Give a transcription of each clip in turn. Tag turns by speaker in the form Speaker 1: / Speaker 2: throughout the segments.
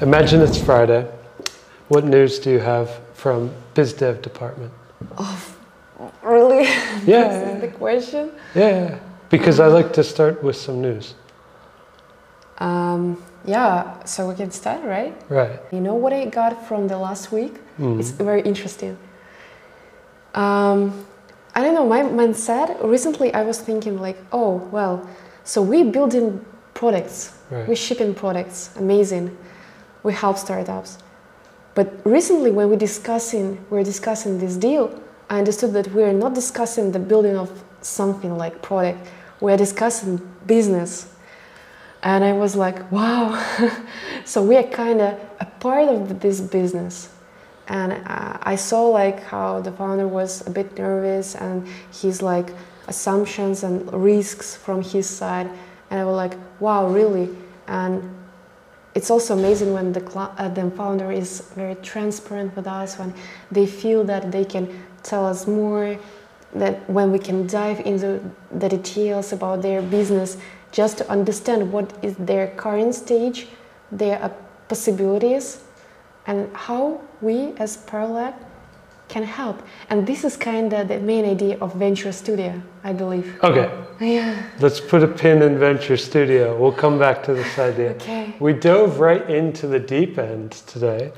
Speaker 1: Imagine it's Friday. What news do you have from BizDev department?
Speaker 2: Oh, really?
Speaker 1: Yeah.
Speaker 2: this is the question.
Speaker 1: Yeah, because I like to start with some news.
Speaker 2: Um, yeah, so we can start, right?
Speaker 1: Right.
Speaker 2: You know what I got from the last week?
Speaker 1: Mhm.
Speaker 2: It's very interesting. Um, I don't know, my mindset, recently I was thinking like, oh, well, so we're building products,
Speaker 1: Right.
Speaker 2: we shipping products, amazing. We help startups. But recently when we discussing, we're discussing this deal, I understood that we're not discussing the building of something like product, we're discussing business. And I was like, wow. so we are kind of a part of this business. And uh, I saw like how the founder was a bit nervous and his like assumptions and risks from his side. And I was like, wow, really? And it's also amazing when the, uh, the founder is very transparent with us, when they feel that they can tell us more, that when we can dive into the details about their business, just to understand what is their current stage, their uh, possibilities, and how we as Paralect can help. And this is kind of the main idea of Venture Studio, I believe.
Speaker 1: Okay,
Speaker 2: Yeah.
Speaker 1: let's put a pin in Venture Studio. We'll come back to this idea.
Speaker 2: Okay.
Speaker 1: We dove right into the deep end today.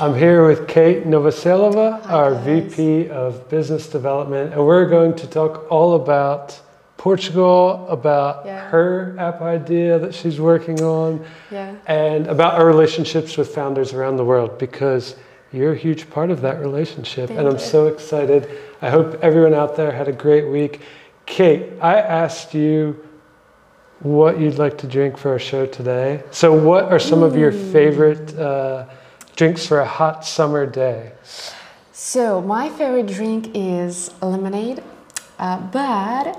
Speaker 1: I'm here with Kate Novoselova,
Speaker 2: Hi,
Speaker 1: our
Speaker 2: guys.
Speaker 1: VP of Business Development, and we're going to talk all about Portugal, about
Speaker 2: Yeah.
Speaker 1: her app idea that she's working on,
Speaker 2: Yeah.
Speaker 1: and about our relationships with founders around the world because you're a huge part of that relationship. and I'm
Speaker 2: you.
Speaker 1: so excited. I hope everyone out there had a great week. Kate, I asked you what you'd like to drink for our show today. So, what are some of your favorite uh, drinks for a hot summer day?
Speaker 2: So my favorite drink is lemonade, uh, but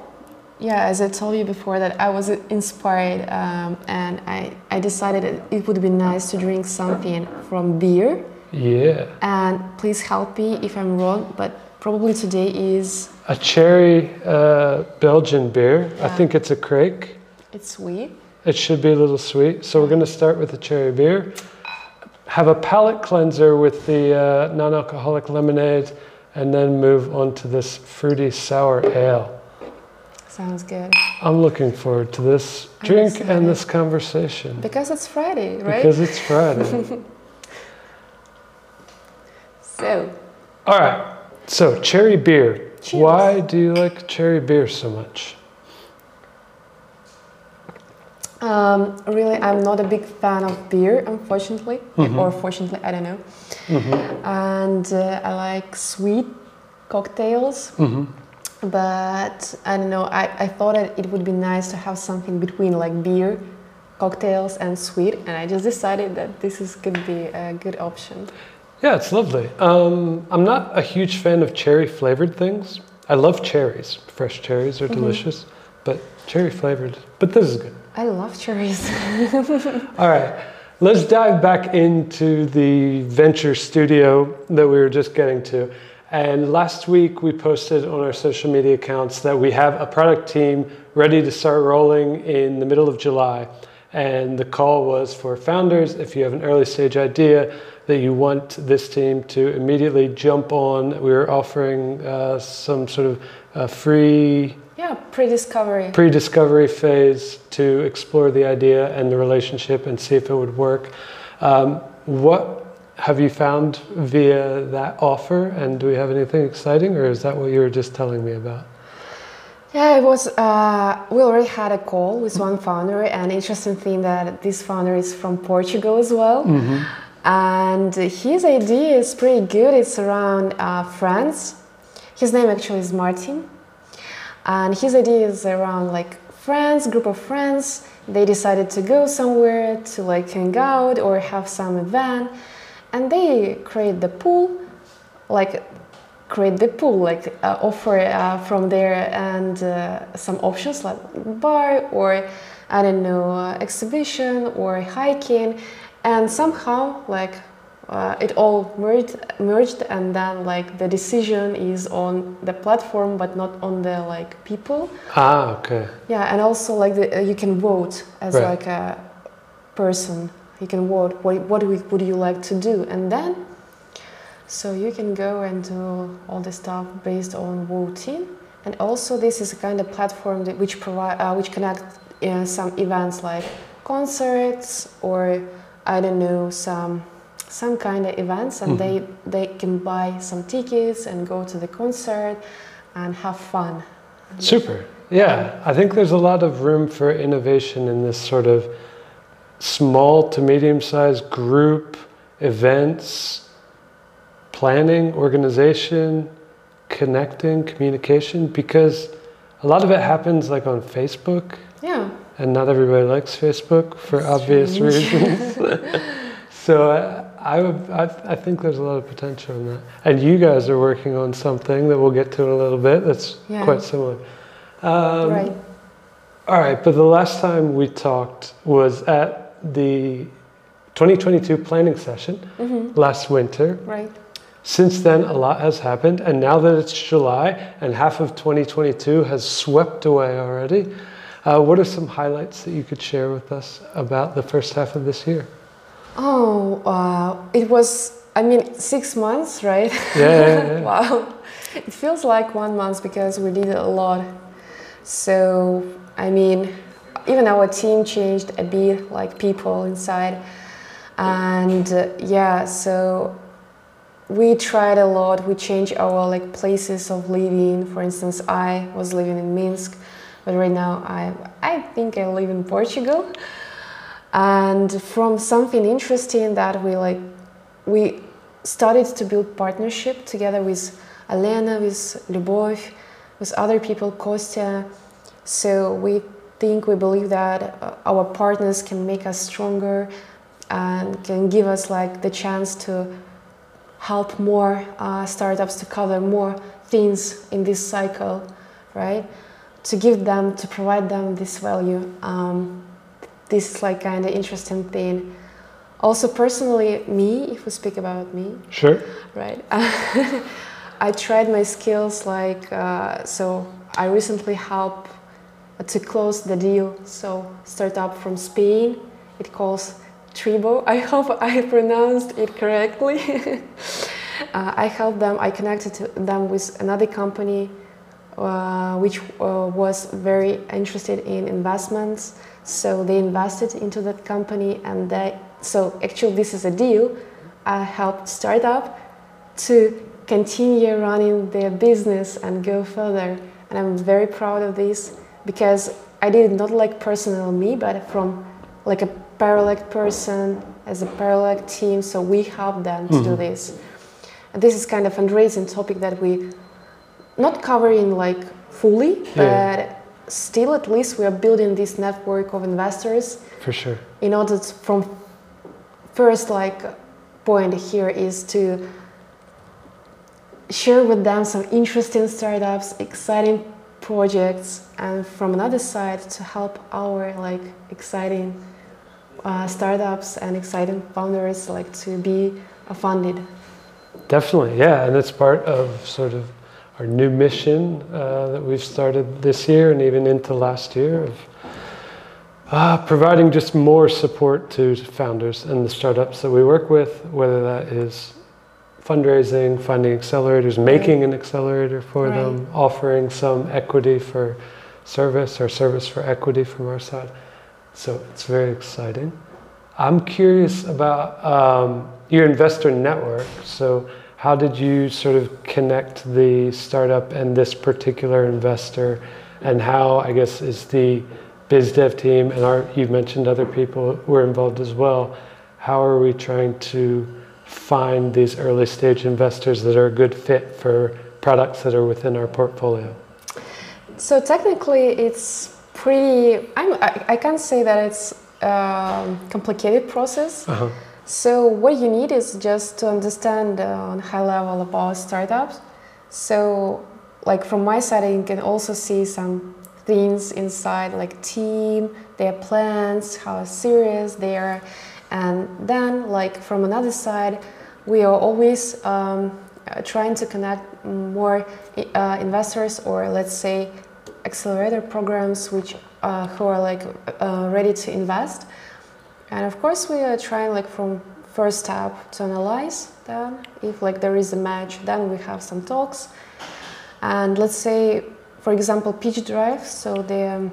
Speaker 2: yeah, as I told you before, that I was inspired um, and I, I decided it would be nice to drink something from beer.
Speaker 1: Yeah,
Speaker 2: And please help me if I'm wrong, but probably today is
Speaker 1: a cherry uh, Belgian beer. I think it's a Kriek.
Speaker 2: it's sweet.
Speaker 1: It should be a little sweet. So we're going to start with the cherry beer. Have a palate cleanser with the uh, non-alcoholic lemonade, and then move on to this fruity sour ale.
Speaker 2: Sounds good.
Speaker 1: I'm looking forward to this drink and this conversation
Speaker 2: Because it's Friday, right?
Speaker 1: because it's Friday.
Speaker 2: so
Speaker 1: All right. So cherry beer.
Speaker 2: Cheers.
Speaker 1: Why do you like cherry beer so much?
Speaker 2: Um, really, I'm not a big fan of beer, unfortunately,
Speaker 1: Mhm.
Speaker 2: or fortunately, I don't know.
Speaker 1: hmm
Speaker 2: And uh, I like sweet cocktails,
Speaker 1: hmm
Speaker 2: but I don't know. I, I thought that it would be nice to have something between like beer, cocktails, and sweet, and I just decided that this is could be a good option.
Speaker 1: Yeah, it's lovely. Um, I'm not a huge fan of cherry flavored things. I love cherries. Fresh cherries are
Speaker 2: Mhm.
Speaker 1: delicious, but cherry flavored. But this is good.
Speaker 2: I love cherries.
Speaker 1: All right, let's dive back into the venture studio that we were just getting to. And last week we posted on our social media accounts that we have a product team ready to start rolling in the middle of July. And the call was for founders if you have an early stage idea that you want this team to immediately jump on. We were offering uh, some sort of uh, free
Speaker 2: yeah, pre-discovery.
Speaker 1: pre-discovery phase to explore the idea and the relationship and see if it would work. Um, what have you found via that offer, and do we have anything exciting, or is that what you were just telling me about?
Speaker 2: Yeah, it was. Uh, we already had a call with one founder, and interesting thing that this founder is from Portugal as well. And his idea is pretty good. It's around uh, France. His name actually is Martin, and his idea is around like friends, group of friends. They decided to go somewhere to like hang out or have some event, and they create the pool, like create the pool, like uh, offer uh, from there and uh, some options like bar or I don't know uh, exhibition or hiking, and somehow like uh, it all merged, merged, and then like the decision is on the platform but not on the like people.
Speaker 1: Ah, okay.
Speaker 2: Yeah, and also like the, uh, you can vote as
Speaker 1: Right.
Speaker 2: like a person you can vote what, what would you like to do and then so you can go and do all the stuff based on voting and also this is a kind of platform that which provide uh, which connect uh, some events like concerts or i don't know some some kind of events. And mm-hmm. they they can buy some tickets and go to the concert and have fun.
Speaker 1: Super. Yeah i think there's a lot of room for innovation in this sort of small to medium sized group events, planning, organization, connecting, communication, because a lot of it happens like on Facebook.
Speaker 2: Yeah.
Speaker 1: And not everybody likes Facebook for That's obvious reasons. so I, I, I, think there's a lot of potential in that. And you guys are working on something that we'll get to in a little bit that's yeah. quite similar.
Speaker 2: Um, right.
Speaker 1: All right, but the last time we talked was at the 2022 planning session mm-hmm. last winter.
Speaker 2: Right.
Speaker 1: Since then, a lot has happened, and now that it's July and half of 2022 has swept away already, uh, what are some highlights that you could share with us about the first half of this year?
Speaker 2: Oh, uh, it was, I mean, six months, right?
Speaker 1: Yeah. yeah, yeah.
Speaker 2: wow. It feels like one month because we did a lot. So, I mean, even our team changed a bit, like people inside. And uh, yeah, so we tried a lot. We changed our like places of living. For instance, I was living in Minsk, but right now I I think I live in Portugal. And from something interesting that we like, we started to build partnership together with Alena, with Lubov, with other people, Kostya. So we think we believe that uh, our partners can make us stronger and can give us like the chance to help more uh, startups to cover more things in this cycle right? To give them to provide them this value um, this is like kind of interesting thing. Also personally me if we speak about me.
Speaker 1: Sure.
Speaker 2: Right. I tried my skills like uh, so i recently helped to close the deal. So startup from Spain, it calls Tribo. I hope I pronounced it correctly. uh, I helped them. I connected them with another company, uh, which uh, was very interested in investments. So they invested into that company, and they. So actually, this is a deal. I helped startup to continue running their business and go further, and I'm very proud of this because I did not like personal me, but from like a Paralect person as a Paralect team. So we help them to mm-hmm. do this. And this is kind of fundraising topic that we not covering like fully, yeah. but still at least we are building this network of investors.
Speaker 1: For sure.
Speaker 2: In order to, from first like point here is to share with them some interesting startups, exciting projects and from another side to help our like exciting uh, startups and exciting founders like to be funded
Speaker 1: definitely yeah and it's part of sort of our new mission uh, that we've started this year and even into last year of uh, providing just more support to founders and the startups that we work with whether that is fundraising, finding accelerators, making an accelerator for right. them, offering some equity for service or service for equity from our side. So it's very exciting. I'm curious about um, your investor network. So, how did you sort of connect the startup and this particular investor? And how, I guess, is the biz dev team and our, you've mentioned other people were involved as well. How are we trying to find these early stage investors that are a good fit for products that are within our portfolio?
Speaker 2: So technically, it's pretty. I'm, I, I can't say that it's a complicated process. Uh-huh. So what you need is just to understand uh, on high level about startups. So, like from my side, you can also see some things inside, like team, their plans, how serious they are, and then, like from another side, we are always um, trying to connect more uh, investors or let's say accelerator programs which uh, who are like uh, ready to invest. And of course we are trying like from first step to analyze then if like there is a match then we have some talks. And let's say for example PitchDrive so they are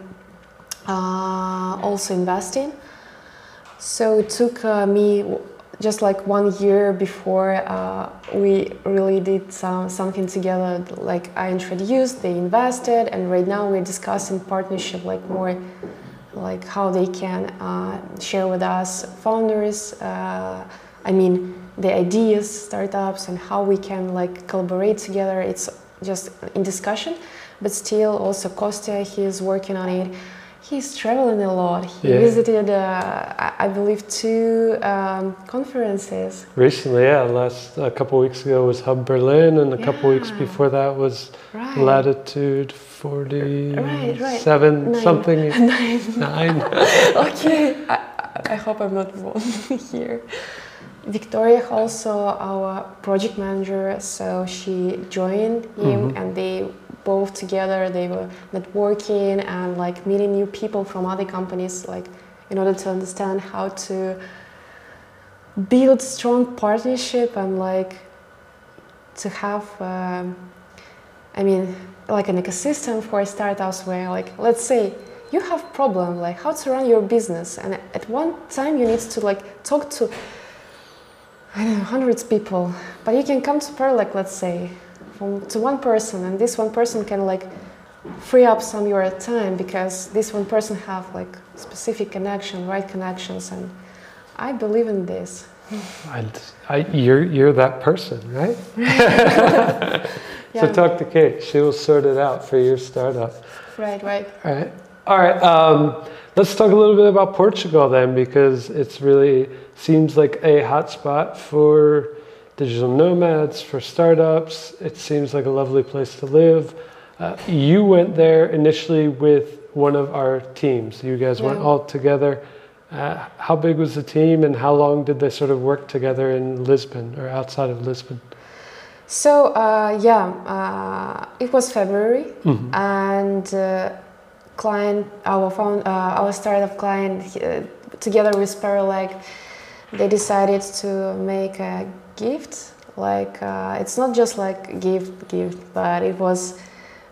Speaker 2: uh, also investing. So it took uh, me just like one year before uh, we really did some, something together like i introduced they invested and right now we're discussing partnership like more like how they can uh, share with us founders uh, i mean the ideas startups and how we can like collaborate together. It's just in discussion but still also kostya he's working on it He's traveling a lot. He yeah. visited, uh, I believe, two um, conferences.
Speaker 1: Recently, yeah. Last a couple weeks ago was Hub Berlin, and a yeah. couple weeks before that was right. Latitude forty-seven right, right. something.
Speaker 2: Nine.
Speaker 1: Nine.
Speaker 2: okay. I, I hope I'm not wrong here. Victoria also our project manager, so she joined him, mm-hmm. and they both together they were networking and like meeting new people from other companies like in order to understand how to build strong partnership and like to have um, i mean like an ecosystem for startups where like let's say you have problem like how to run your business and at one time you need to like talk to i don't know hundreds of people. But you can come to per like let's say from to one person and this one person can like free up some of your time because this one person have like specific connection right connections and i believe in this.
Speaker 1: And I, you're you're that person right? Yeah. so talk to kate. She will sort it out for your startup.
Speaker 2: Right right.
Speaker 1: All right all right um, let's talk a little bit about portugal then because it's really seems like a hotspot for digital nomads, for startups. It seems like a lovely place to live. Uh, you went there initially with one of our teams. You guys yeah. went all together. Uh, how big was the team and how long did they sort of work together in Lisbon or outside of Lisbon?
Speaker 2: So, uh, yeah, uh, it was February mm-hmm. and uh, client, our, found, uh, our startup client, together with Paralect, they decided to make a gift. Like uh, it's not just like gift, gift, but it was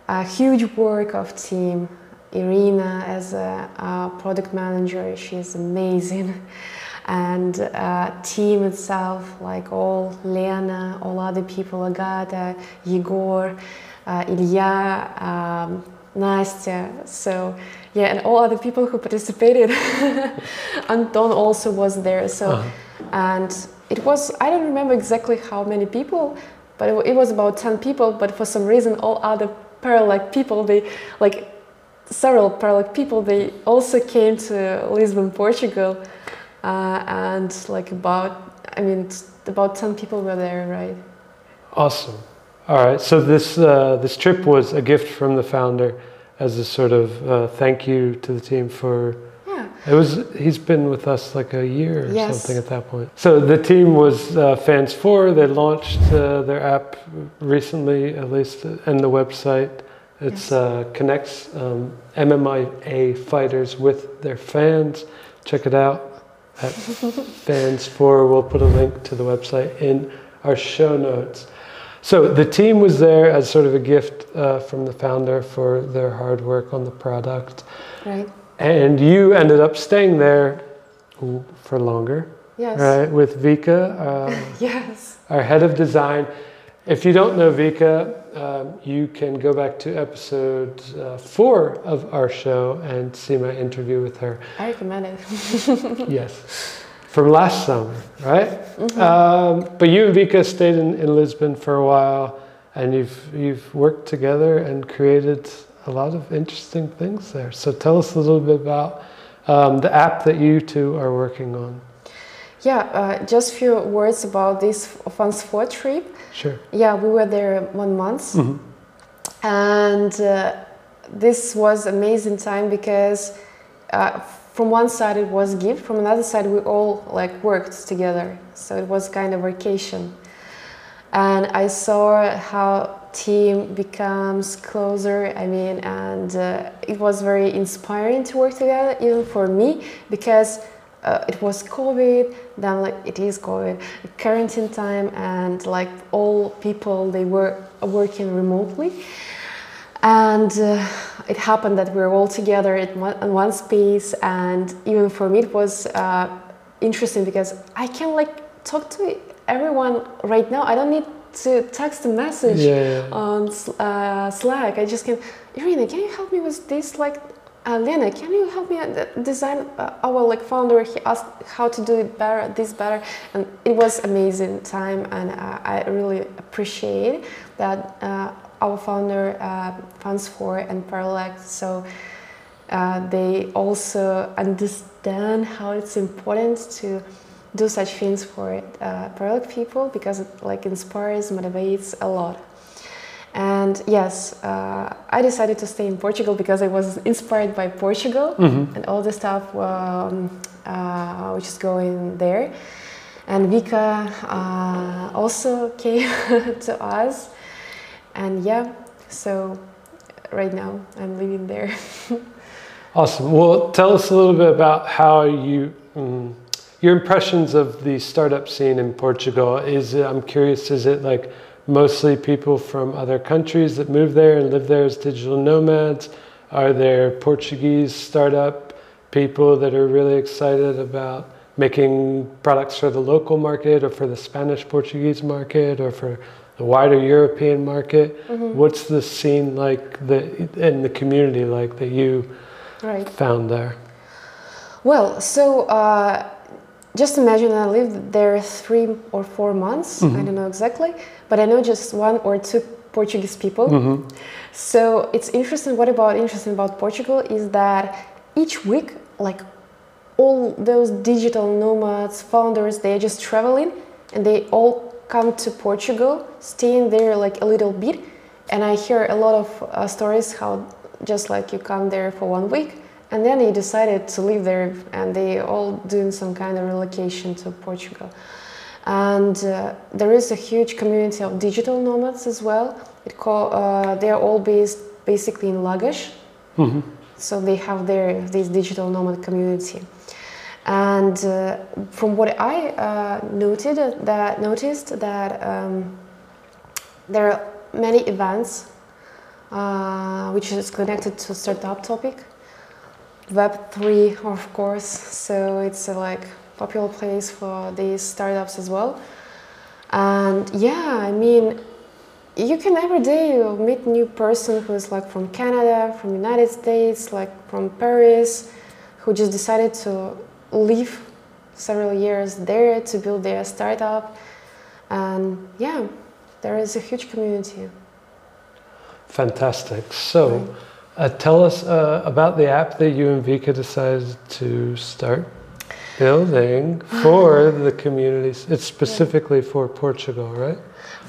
Speaker 2: a huge work of team. Irina as a, a product manager, she's amazing. And uh, team itself, like all Lena, all other people, Agata, Yegor, uh, Ilya, um, Nastya. So yeah, and all other people who participated. Anton also was there. So uh-huh. and it was i don't remember exactly how many people but it, it was about 10 people but for some reason all other Paralect people they like several Paralect people they also came to lisbon portugal uh, and like about i mean about 10 people were there right
Speaker 1: awesome all right so this uh, this trip was a gift from the founder as a sort of uh, thank you to the team for Yeah. it was. He's been with us like a year or yes. something at that point. So the team was uh, Fans Four. They launched uh, their app recently, at least, and the website. It yes. uh, connects um, MMA fighters with their fans. Check it out at Fans Four. We'll put a link to the website in our show notes. So the team was there as sort of a gift uh, from the founder for their hard work on the product.
Speaker 2: Right.
Speaker 1: And you ended up staying there for longer.
Speaker 2: Yes.
Speaker 1: Right, with Vika.
Speaker 2: Uh, yes.
Speaker 1: Our head of design. If you don't know Vika, um, you can go back to episode uh, four of our show and see my interview with her.
Speaker 2: I recommend it.
Speaker 1: yes. From last summer, right? Mm-hmm. Um, but you and Vika stayed in, in Lisbon for a while and you've, you've worked together and created a lot of interesting things there. So tell us a little bit about um, the app that you two are working on.
Speaker 2: Yeah, uh, just a few words about this Fans 4 trip.
Speaker 1: Sure.
Speaker 2: Yeah, we were there one month. Mm-hmm. And uh, this was amazing time because uh, from one side it was gift, from another side we all like worked together. So it was kind of vacation. And I saw how team becomes closer. I mean, and uh, it was very inspiring to work together, even for me, because uh, it was COVID, then like it is COVID, quarantine time, and like all people they were working remotely, and uh, it happened that we were all together in one, in one space, and even for me it was uh, interesting because I can like talk to everyone right now. I don't need to text a message
Speaker 1: Yeah, yeah.
Speaker 2: on uh, Slack. I just can, Irina, can you help me with this? Like, uh, Lena, can you help me uh, design uh, our like founder? He asked how to do it better, this better, and it was amazing time, and uh, I really appreciate that uh, our founder uh, Fans Four and Paralect. So uh, they also understand how it's important to do such things for uh, Paralect people because it like inspires, motivates a lot. And yes, uh, I decided to stay in Portugal because I was inspired by Portugal
Speaker 1: Mhm.
Speaker 2: and all the stuff um, uh, which is going there. And Vika uh, also came to us. And yeah, so right now I'm living there.
Speaker 1: Awesome. Well, tell us a little bit about how you, mm, your impressions of the startup scene in Portugal. Is I'm curious, is it like mostly people from other countries that move there and live there as digital nomads? Are there Portuguese startup people that are really excited about making products for the local market or for the Spanish Portuguese market or for the wider European market? What's the scene like that, and the community like that you
Speaker 2: right.
Speaker 1: found there?
Speaker 2: Well, so uh, just imagine I lived there three or four months. I don't know exactly, but I know just one or two Portuguese people.
Speaker 1: Mm-hmm.
Speaker 2: So it's interesting. What about interesting about Portugal is that each week, like all those digital nomads, founders, they are just traveling, and they all come to Portugal, staying there like a little bit. And I hear a lot of uh, stories how just like you come there for one week, and then you decided to live there, and they all doing some kind of relocation to Portugal. And uh, there is a huge community of digital nomads as well. It call, uh, they are all based basically in Lagos,
Speaker 1: Mm-hmm.
Speaker 2: so they have their this digital nomad community. And uh, from what I uh, noted, that noticed that um, there are many events uh, which is connected to startup topic. Web three, of course. So it's like popular place for these startups as well. And yeah, I mean, you can every day meet new person who is like from Canada, from United States, like from Paris, who just decided to live several years there to build their startup. And yeah, there is a huge community.
Speaker 1: Fantastic. So, uh, tell us uh, about the app that you and Vika decided to start building for the communities. It's specifically for Portugal, right?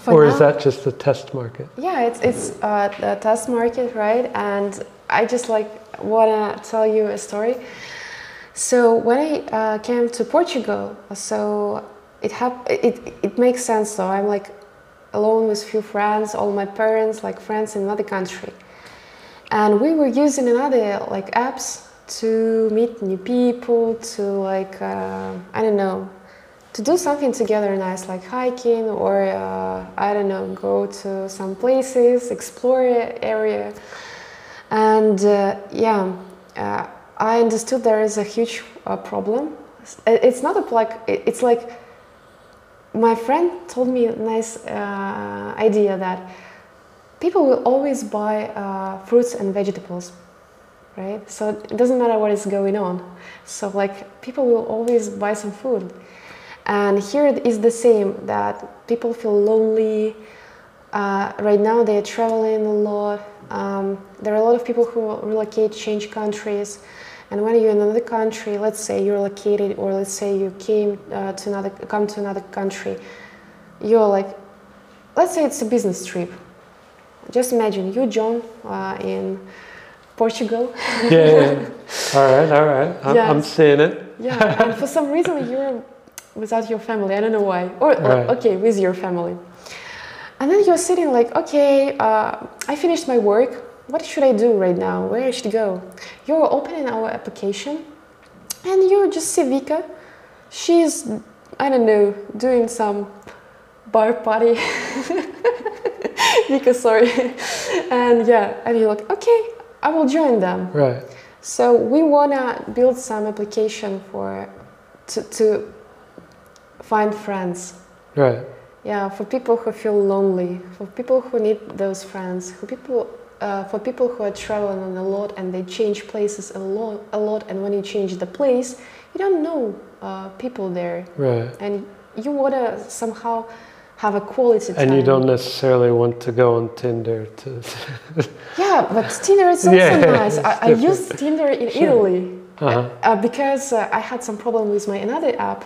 Speaker 2: For
Speaker 1: or is that just the test market?
Speaker 2: Yeah, it's it's uh, the test market, right? And I just like wanna tell you a story. So when I uh, came to Portugal, so it hap- it it makes sense. So I'm like alone with few friends, all my parents, like friends in another country, and we were using another like apps to meet new people, to like uh, I don't know, to do something together nice, like hiking or uh, I don't know, go to some places, explore area, and uh, yeah, uh, I understood there is a huge uh, problem. It's not a like it's like my friend told me a nice uh, idea that people will always buy uh, fruits and vegetables right? So it doesn't matter what is going on. So like people will always buy some food. And here it is the same that people feel lonely. Uh, right now they're traveling a lot. Um, there are a lot of people who relocate change countries and when you're in another country let's say you're located or let's say you came uh, to another come to another country you're like let's say it's a business trip. Just imagine you john uh, in portugal.
Speaker 1: Yeah, yeah, all right, all right. I'm, I'm seeing it.
Speaker 2: yeah and for some reason you're without your family. I don't know why. Or, or
Speaker 1: Right.
Speaker 2: okay with your family. And then you're sitting like okay uh, i finished my work what should i do right now where I should go you're opening our application and you're just see Vika. She's I don't know doing some bar party. Vika, sorry, and yeah, and you're like, okay, I will join them.
Speaker 1: Right.
Speaker 2: So we wanna build some application for to, to find friends.
Speaker 1: Right.
Speaker 2: Yeah, for people who feel lonely, for people who need those friends, for people uh, for people who are traveling a lot and they change places a lot, a lot. And when you change the place, you don't know uh, people there,
Speaker 1: Right.
Speaker 2: and you wanna somehow have a quality time.
Speaker 1: And you don't necessarily want to go on Tinder to.
Speaker 2: Yeah, but Tinder is also
Speaker 1: Yeah,
Speaker 2: nice. I, I used Tinder in
Speaker 1: Sure.
Speaker 2: Italy
Speaker 1: uh-huh.
Speaker 2: uh, because uh, I had some problem with my another app,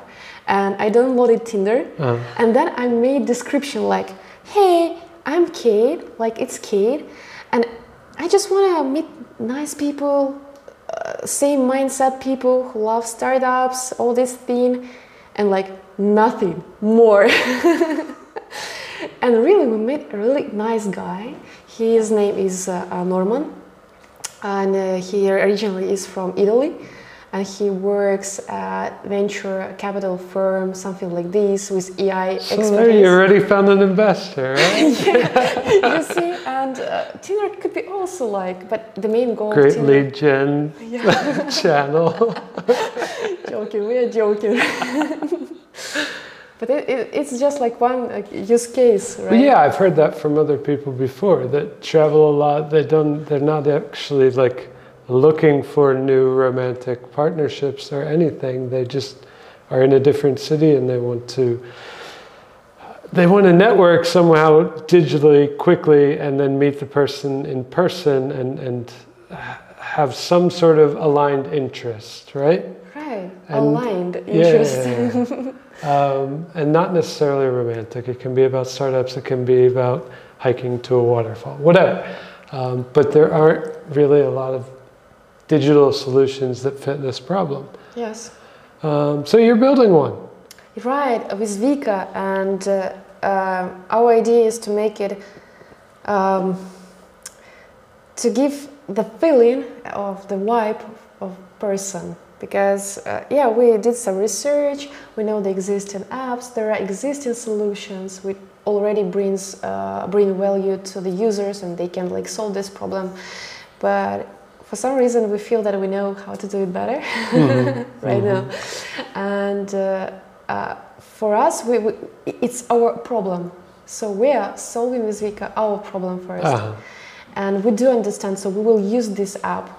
Speaker 2: and I downloaded Tinder,
Speaker 1: Uh-huh.
Speaker 2: and then I made description like, "Hey, I'm Kate. Like it's Kate, and I just wanna meet nice people, uh, same mindset people who love startups, all this thing, and like nothing more." and really, we met a really nice guy. His name is uh, Norman, and uh, he originally is from Italy, and he works at venture capital firm, something like this, with AI
Speaker 1: So there
Speaker 2: expertise.
Speaker 1: you already found an investor, right?
Speaker 2: you see, and uh, Tinder could be also like, but the main goal.
Speaker 1: Great
Speaker 2: Tinder,
Speaker 1: lead gen
Speaker 2: Yeah,
Speaker 1: channel.
Speaker 2: joking. We are joking. but it, it, it's just like one like, use case, right?
Speaker 1: But yeah, I've heard that from other people before that travel a lot. They don't. They're not actually like looking for new romantic partnerships or anything. They just are in a different city and they want to. They want to network somehow digitally quickly and then meet the person in person and and have some sort of aligned interest, right?
Speaker 2: Right.
Speaker 1: And-
Speaker 2: Aligned interest.
Speaker 1: yeah. um, and not necessarily romantic. It can be about startups. It can be about hiking to a waterfall, whatever. Um, but there aren't really a lot of digital solutions that fit this problem.
Speaker 2: yes.
Speaker 1: Um, so you're building one.
Speaker 2: Right, with Vika, and uh, uh, our idea is to make it um, to give the feeling of the vibe of person. Because uh, yeah, we did some research. We know the existing apps. There are existing solutions which already brings uh, bring value to the users, and they can like solve this problem. But for some reason, we feel that we know how to do it better right now, and. Uh, uh, for us, we, we, it's our problem. So we are solving with Vika our problem 1st
Speaker 1: Uh-huh.
Speaker 2: and we do understand. So we will use this app,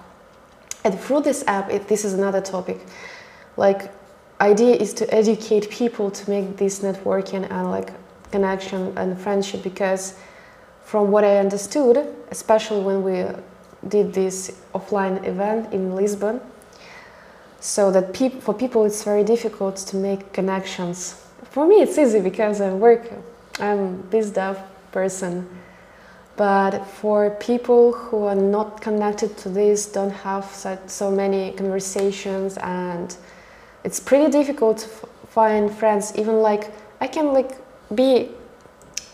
Speaker 2: and through this app, it, this is another topic. Like, idea is to educate people to make this networking and like connection and friendship because, from what I understood, especially when we did this offline event in Lisbon, so that for people it's very difficult to make connections. For me, it's easy because I work, I'm this dev person. But for people who are not connected to this, don't have such, so many conversations, and it's pretty difficult to find friends. Even like I can like be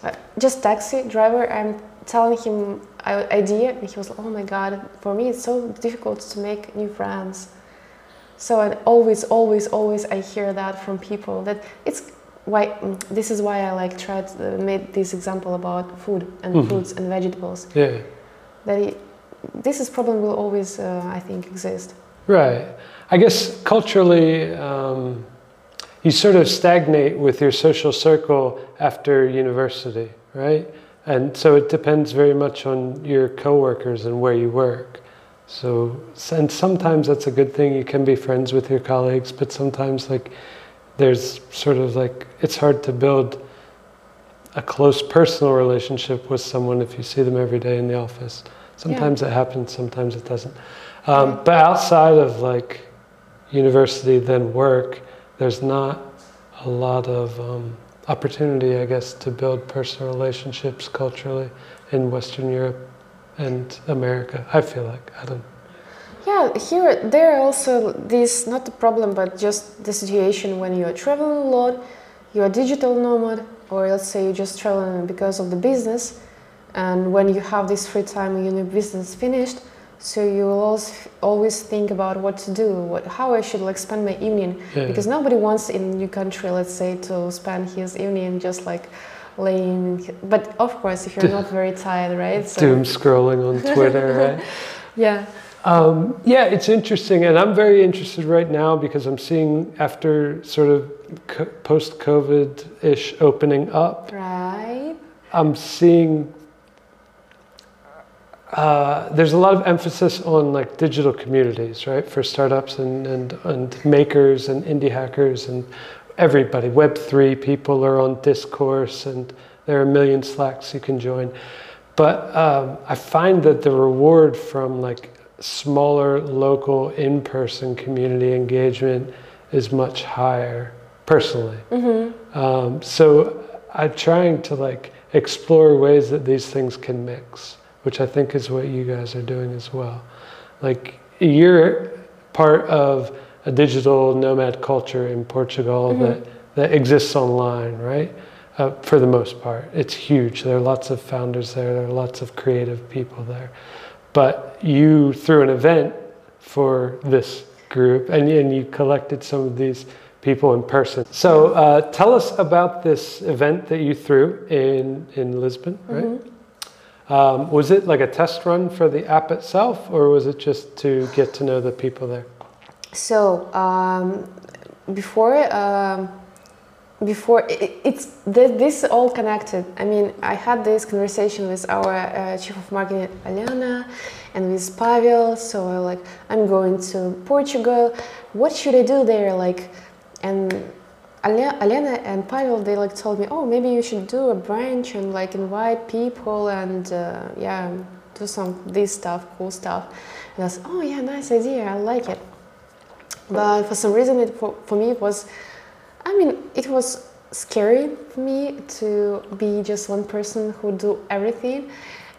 Speaker 2: uh, just taxi driver. I'm telling him I- idea, and he was like, "Oh my god!" For me, it's so difficult to make new friends. So and always, always, always, I hear that from people that it's why this is why I like tried to made this example about food and
Speaker 1: Mhm.
Speaker 2: fruits and vegetables.
Speaker 1: Yeah.
Speaker 2: That it, this is problem will always, uh, I think, exist.
Speaker 1: Right. I guess culturally, um, you sort of stagnate with your social circle after university, right? And so it depends very much on your coworkers and where you work. So, and sometimes that's a good thing. You can be friends with your colleagues, but sometimes, like, there's sort of like it's hard to build a close personal relationship with someone if you see them every day in the office. Sometimes it happens, sometimes it doesn't. Um, but outside of like university, then work, there's not a lot of um, opportunity, I guess, to build personal relationships culturally in Western Europe and America. I feel like I don't.
Speaker 2: Yeah, here there are also this not the problem, but just the situation when you are traveling a lot, you are digital nomad, or let's say you just traveling because of the business, and when you have this free time your business finished, So you will always, always think about what to do, what, how I should like spend my evening,
Speaker 1: Yeah.
Speaker 2: because nobody wants in a new country, let's say, to spend his evening just like laying. But of course, if you're not very tired, right? So,
Speaker 1: Doom scrolling on Twitter, right?
Speaker 2: Yeah.
Speaker 1: Um, yeah, it's interesting, and I'm very interested right now because I'm seeing after sort of co- post-COVID-ish opening up,
Speaker 2: Right.
Speaker 1: I'm seeing uh, there's a lot of emphasis on like digital communities, right, for startups and, and, and makers and indie hackers and everybody. Web three people are on Discord, and there are a million Slacks you can join. But um, I find that the reward from like smaller local in-person community engagement is much higher personally. Um, so I'm trying to like explore ways that these things can mix, which I think is what you guys are doing as well. Like you're part of a digital nomad culture in Portugal that that exists online, right? Uh, for the most part, it's huge. There are lots of founders there. There are lots of creative people there. But you threw an event for this group, and, and you collected some of these people in person. So uh, tell us about this event that you threw in in Lisbon, right? Um, was it like a test run for the app itself, or was it just to get to know the people there?
Speaker 2: So um, before um, before it, it's th- this all connected. I mean, I had this conversation with our uh, chief of marketing Alena and with Pavel. So I like I'm going to Portugal. What should I do there? Like, and Alena and Pavel they like told me, oh, maybe you should do a branch and like invite people and uh, yeah, do some this stuff, cool stuff. And I was, oh yeah, nice idea. I like it. But for some reason, it for, for me it was, I mean, it was scary for me to be just one person who do everything,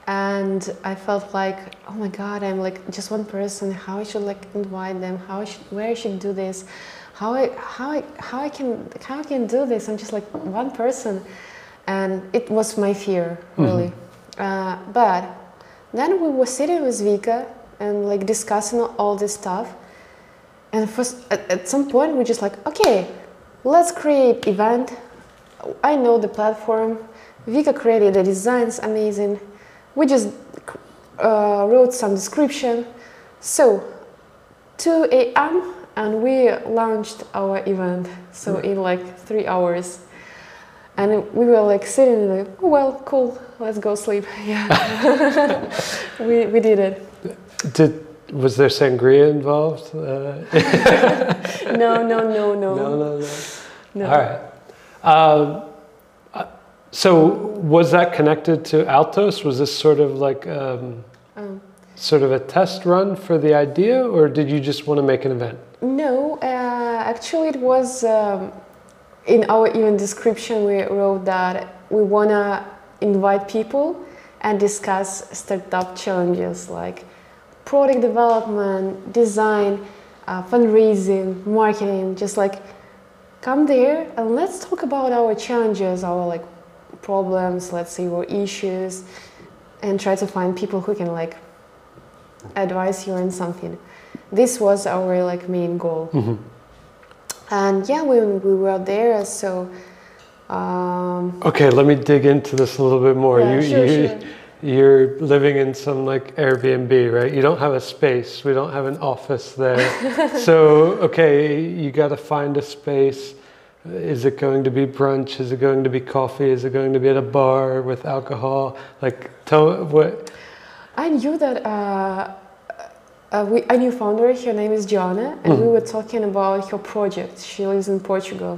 Speaker 2: and I felt like, oh my god, I'm like just one person. How I should like invite them? How I should, where I should do this? How I how I how I can how I can do this? I'm just like one person, and it was my fear really. Uh, but then we were sitting with Vika and like discussing all this stuff. And first, at, at some point, we just like, okay, let's create event. I know the platform. Vika created the designs, amazing. We just uh, wrote some description. So, 2 a.m. and we launched our event. So in like three hours. And we were like sitting like, oh, well, cool, let's go sleep. Yeah, we, we did it.
Speaker 1: Did was there sangria involved? Uh,
Speaker 2: No, no, no, no.
Speaker 1: no, no, no.
Speaker 2: no.
Speaker 1: All right. Um, uh, so was that connected to Altos? Was this sort of like um,
Speaker 2: Um,
Speaker 1: sort of a test run for the idea, or did you just want to make an event?
Speaker 2: No, uh, actually, it was um, in our event description. We wrote that we wanna invite people and discuss startup challenges like product development, design, uh, fundraising, marketing. Just like come there and let's talk about our challenges, our like problems, let's say our issues, and try to find people who can like advise you on something. This was our like main goal.
Speaker 1: Mhm.
Speaker 2: And yeah, we, we were there, so um,
Speaker 1: Okay, let me dig into this a little bit more.
Speaker 2: yeah,
Speaker 1: you,
Speaker 2: sure,
Speaker 1: you,
Speaker 2: sure.
Speaker 1: You're living in some like Airbnb, right? You don't have a space. We don't have an office there. so, okay, you got to find a space. Is it going to be brunch? Is it going to be coffee? Is it going to be at a bar with alcohol? Like, tell what.
Speaker 2: I knew that uh, uh, we, a new founder, her name is Joanna, and we
Speaker 1: Mhm.
Speaker 2: were talking about her project. She lives in Portugal.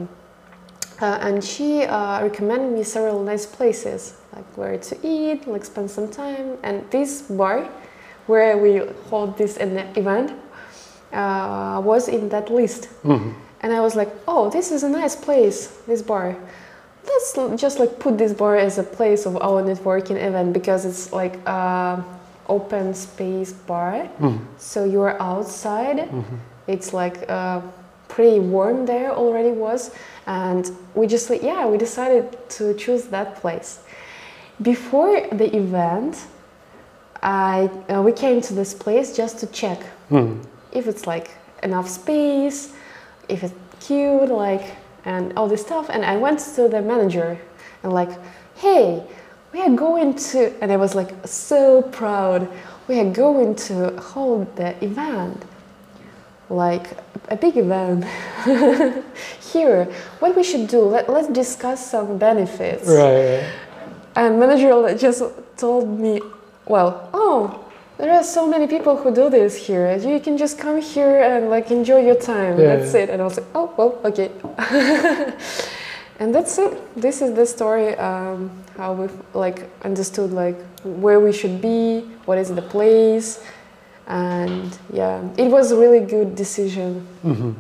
Speaker 2: Uh, and she uh, recommended me several nice places, like where to eat, like spend some time. And this bar, where we hold this event, uh, was in that list.
Speaker 1: Mhm.
Speaker 2: And I was like, oh, this is a nice place, this bar. Let's just like put this bar as a place of our networking event because it's like a open space bar.
Speaker 1: Mhm.
Speaker 2: So you're outside.
Speaker 1: Mhm.
Speaker 2: It's like uh, pretty warm there already was, and we just like yeah we decided to choose that place. Before the event, I uh, we came to this place just to check
Speaker 1: Hmm.
Speaker 2: if it's like enough space, if it's cute, like and all this stuff. And I went to the manager and like, hey, we are going to, and I was like so proud. We are going to hold the event, like a big event here. What we should do? Let, let's discuss some benefits.
Speaker 1: Right.
Speaker 2: And manager just told me, well, oh, there are so many people who do this here. You can just come here and like enjoy your time.
Speaker 1: Yeah,
Speaker 2: that's it. And I was like, oh, well, okay. and that's it. This is the story. Um, how we like understood like where we should be, what is the place, and yeah, it was a really good decision.
Speaker 1: hmm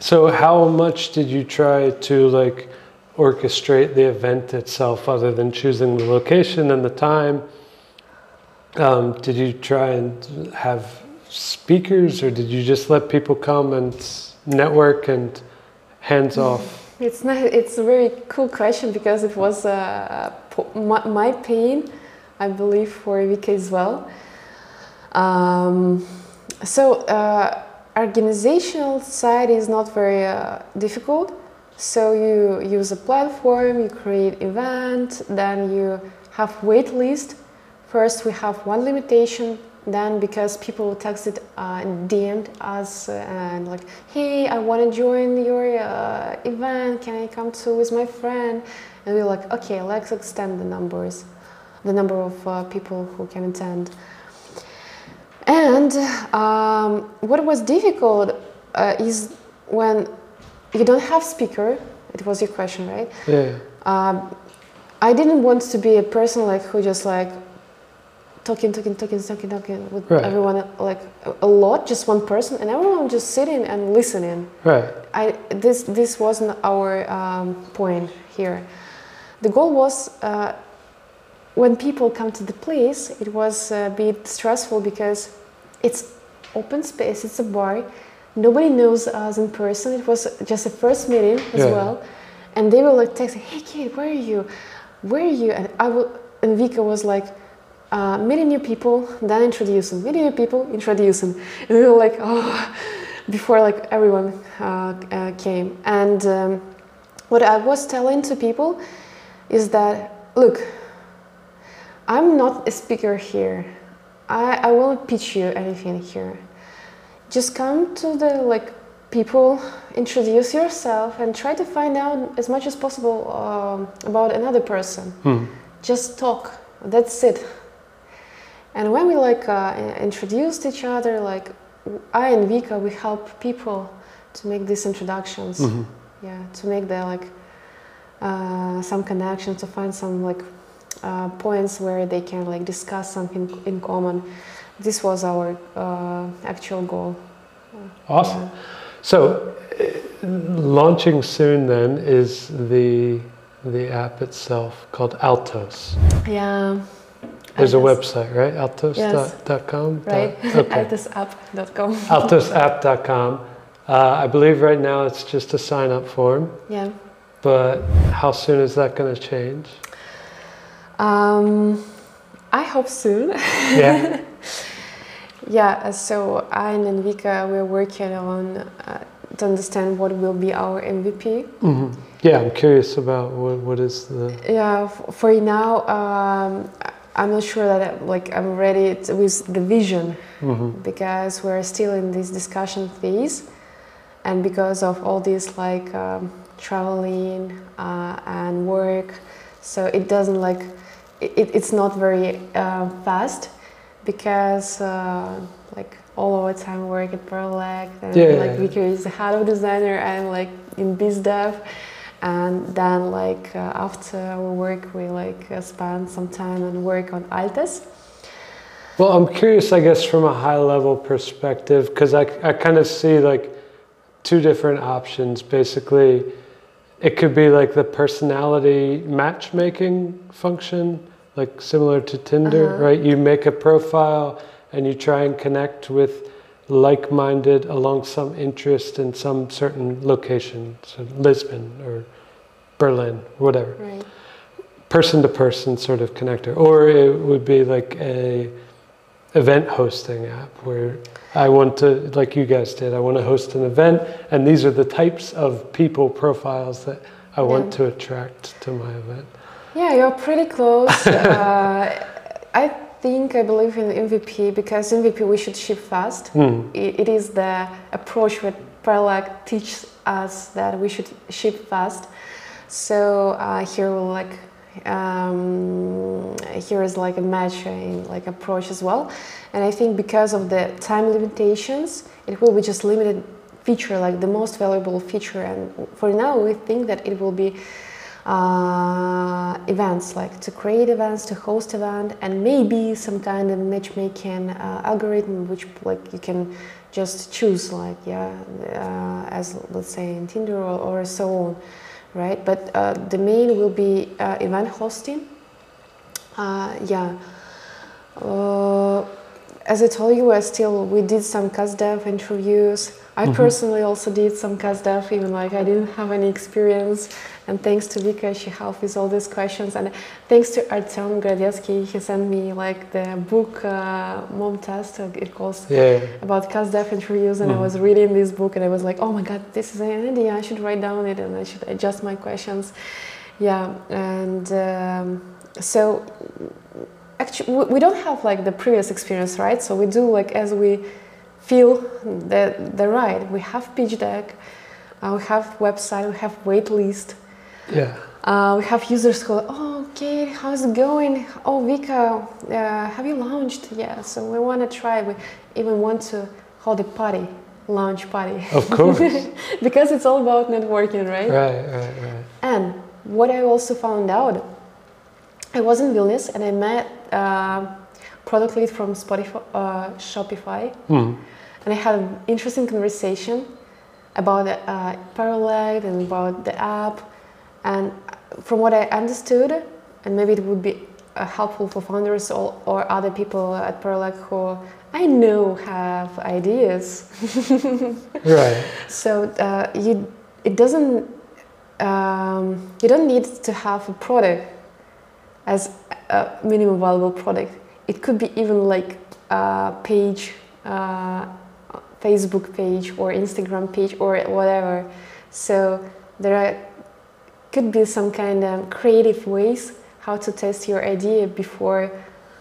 Speaker 1: So, how much did you try to like orchestrate the event itself, other than choosing the location and the time? Um, did you try and have speakers, or did you just let people come and network and hands off?
Speaker 2: It's not, it's a very cool question because it was uh, my, my pain, I believe, for Vika as well. Um, so uh, organizational side is not very uh, difficult. So you use a platform, you create event, then you have wait list. First we have one limitation, then because people texted uh, and DM'd us uh, and like, hey, I want to join your uh, event. Can I come to with my friend? And we we're like, okay, let's extend the numbers, the number of uh, people who can attend. And um, what was difficult uh, is when you don't have speaker. It was your question, right?
Speaker 1: Yeah.
Speaker 2: Um, I didn't want to be a person like who just like talking, talking, talking, talking, talking with
Speaker 1: Right.
Speaker 2: everyone like a- lot, just one person, and everyone just sitting and listening.
Speaker 1: Right.
Speaker 2: I this this wasn't our um, point here. The goal was uh, when people come to the place, it was a bit stressful because it's open space, it's a bar. Nobody knows us in person. It was just a first meeting as
Speaker 1: Yeah.
Speaker 2: well, and they were like texting, "Hey kid, where are you? Where are you?" And I will, and Vika was like. Uh, meeting new people, then introducing, meeting new people, introducing, and we were like, oh, before like everyone uh, uh, came. And um, what I was telling to people is that look, I'm not a speaker here. I, I won't pitch you anything here. Just come to the like people, introduce yourself, and try to find out as much as possible um, about another person.
Speaker 1: Hmm.
Speaker 2: Just talk. That's it. And when we like uh, introduced each other, like I and Vika, we help people to make these introductions.
Speaker 1: Mhm.
Speaker 2: Yeah, to make the like uh, some connections, to find some like uh, points where they can like discuss something in common. This was our uh, actual goal.
Speaker 1: Awesome. So, uh, launching soon then is the the app itself called Altos.
Speaker 2: Yeah.
Speaker 1: There's a
Speaker 2: Altos.
Speaker 1: website, right? Altos.com?
Speaker 2: Right.
Speaker 1: Okay.
Speaker 2: Altosapp.com.
Speaker 1: Altosapp.com. Uh, I believe right now it's just a sign up form,
Speaker 2: Yeah.
Speaker 1: but how soon is that going to change?
Speaker 2: Um, I hope soon.
Speaker 1: Yeah.
Speaker 2: Yeah, so I and Vika we're working on uh, to understand what will be our MVP.
Speaker 1: hmm Yeah, I'm curious about what, what is the.
Speaker 2: Yeah, for now, um, I'm not sure that uh, like I'm ready t- with the vision
Speaker 1: hmm
Speaker 2: because we're still in this discussion phase, and because of all this like um, traveling uh, and work, so it doesn't like it, it- it's not very uh, fast because uh, like all of the time work at Paralect and
Speaker 1: Yeah.
Speaker 2: like Vika is the head of designer and like in BizDev and then like uh, after our work we like uh, spend some time and work on Altos.
Speaker 1: Well, I'm curious, I guess, from a high level perspective, because I, I kind of see like two different options. Basically, it could be like the personality matchmaking function, like similar to Tinder,
Speaker 2: Uh-huh.
Speaker 1: right? You make a profile and you try and connect with like minded along some interest in some certain location, so Lisbon or Berlin, whatever
Speaker 2: Right.
Speaker 1: person to person sort of connector or it would be like a event hosting app where I want to, like you guys did, I want to host an event, and these are the types of people profiles that I want
Speaker 2: Yeah.
Speaker 1: to attract to my event.
Speaker 2: Yeah, you're pretty close. uh, I think I believe in MVP because MVP we should ship fast.
Speaker 1: Hmm.
Speaker 2: It, it is the approach that Paralect teaches us that we should ship fast. So uh, here we'll like um, here is like a matching like approach as well. And I think because of the time limitations, it will be just limited feature, like the most valuable feature. And for now, we think that it will be uh, events, like to create events, to host event, and maybe some kind of matchmaking uh, algorithm, which like you can just choose, like yeah, uh, as let's say in Tinder or, or so on, right? But uh, the main will be uh, event hosting. Uh, yeah. Uh, as I told you, I still we did some CustDev interviews. I
Speaker 1: Mhm.
Speaker 2: personally also did some CustDev, even like I didn't have any experience. And thanks to Vika, she helped with all these questions. And thanks to Artem Gradetsky, he sent me like the book uh, Mom Test. It calls
Speaker 1: Yeah.
Speaker 2: about CustDev interviews, and
Speaker 1: Mhm.
Speaker 2: I was reading this book, and I was like, oh my god, this is an idea. I should write down it, and I should adjust my questions. Yeah, and um, so actually, we- we don't have like the previous experience, right? So we do like as we feel the the right. We have pitch deck, uh, we have website, we have wait list.
Speaker 1: Yeah.
Speaker 2: Uh, we have users who, oh, okay, how's it going? Oh, Vika, uh, have you launched? Yeah, so we want to try. We even want to hold a party, launch party,
Speaker 1: Of course.
Speaker 2: because it's all about networking, right?
Speaker 1: right, right, right.
Speaker 2: And what I also found out, I was in Vilnius and I met uh, product lead from Spotify, uh, Shopify,
Speaker 1: Hmm.
Speaker 2: and I had an interesting conversation about uh, Paralect and about the app. And from what I understood, and maybe it would be uh, helpful for founders or, or other people at Paralect who I know have ideas.
Speaker 1: Right.
Speaker 2: So uh, you, it doesn't, um, you don't need to have a product as a minimum viable product. It could be even like a page, uh, Facebook page or Instagram page or whatever. So there are, could be some kind of creative ways how to test your idea before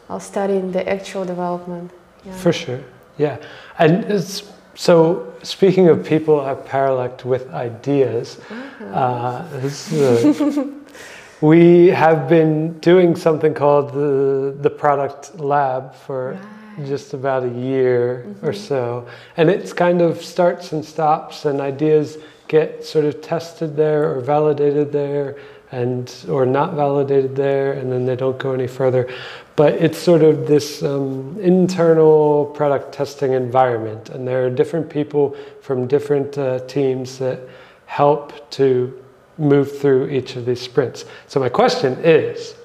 Speaker 2: uh, starting the actual development. Yeah.
Speaker 1: For sure. Yeah. And it's, so, speaking of people at Paralect with ideas, uh, is a- we have been doing something called the, the Product Lab for
Speaker 2: Right.
Speaker 1: just about a year or so. And it's kind of starts and stops, and ideas get sort of tested there or validated there and or not validated there and then they don't go any further but it's sort of this um, internal product testing environment and there are different people from different uh, teams that help to move through each of these sprints so my question is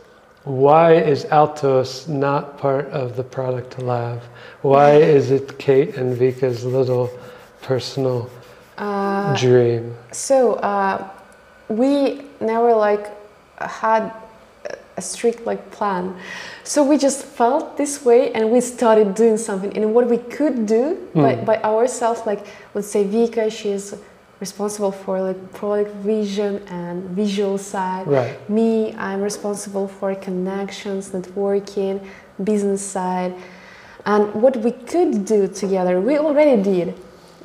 Speaker 1: why is Altos not part of the product lab? Why is it Kate and Vika's little personal
Speaker 2: Uh,
Speaker 1: dream?
Speaker 2: So uh, we never like had a strict like plan. So we just felt this way and we started doing something. And what we could do by,
Speaker 1: Mm.
Speaker 2: by ourselves, like let's say Vika, she's responsible for like product vision and visual side.
Speaker 1: Right.
Speaker 2: Me, I'm responsible for connections, networking, business side. And what we could do together, we already did.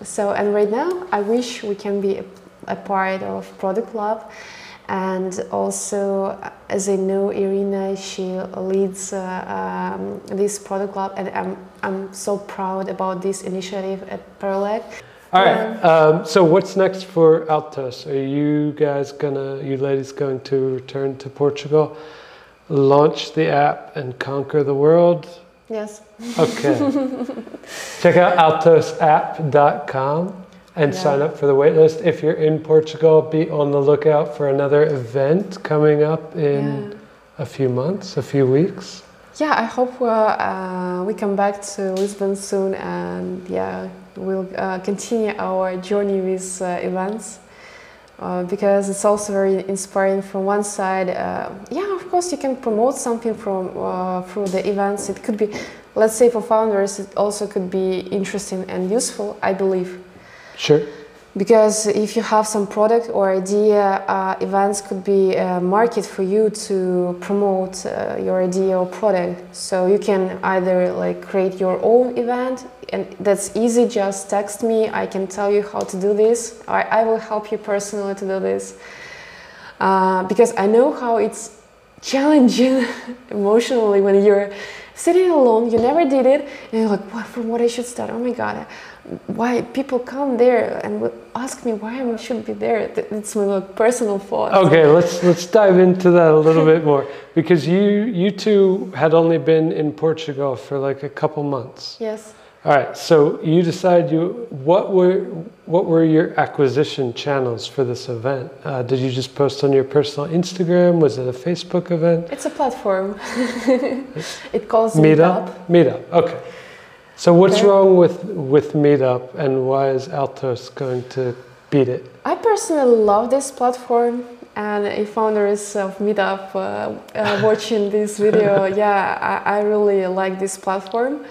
Speaker 2: So, and right now, I wish we can be a, a part of Product Lab. And also, as I know, Irina, she leads uh, um, this Product Lab, and I'm, I'm so proud about this initiative at Paralect.
Speaker 1: All right. Um, so what's next for Altos? Are you guys gonna, you ladies, going to return to Portugal, launch the app, and conquer the world?
Speaker 2: Yes.
Speaker 1: Okay. Check out altosapp.com and
Speaker 2: Yeah.
Speaker 1: sign up for the waitlist. If you're in Portugal, be on the lookout for another event coming up in
Speaker 2: Yeah.
Speaker 1: a few months, a few weeks.
Speaker 2: Yeah, I hope uh, uh, we come back to Lisbon soon and yeah, we'll uh, continue our journey with uh, events uh, because it's also very inspiring from one side. Uh, yeah, course, you can promote something from uh, through the events. It could be let's say for founders, it also could be interesting and useful, I believe.
Speaker 1: Sure.
Speaker 2: Because if you have some product or idea, uh, events could be a market for you to promote uh, your idea or product. So you can either like create your own event, and that's easy. Just text me. I can tell you how to do this. I, I will help you personally to do this. Uh, because I know how it's challenging emotionally when you're sitting alone, you never did it, and you're like, what, from what I should start? Oh my God, why people come there and ask me why I should be there? It's my like, personal fault.
Speaker 1: Okay, let's let's dive into that a little bit more because you you two had only been in Portugal for like a couple months.
Speaker 2: Yes.
Speaker 1: All right, so you decide you what were what were your acquisition channels for this event? Uh, did you just post on your personal Instagram? Was it a Facebook event?
Speaker 2: It's a platform. it calls
Speaker 1: Meetup.
Speaker 2: Meetup.
Speaker 1: Meetup. Okay. So what's
Speaker 2: Okay.
Speaker 1: wrong with with Meetup, and why is Altos going to beat it?
Speaker 2: I personally love this platform, and if founders of Meetup uh, uh, watching this video, yeah, I, I really like this platform.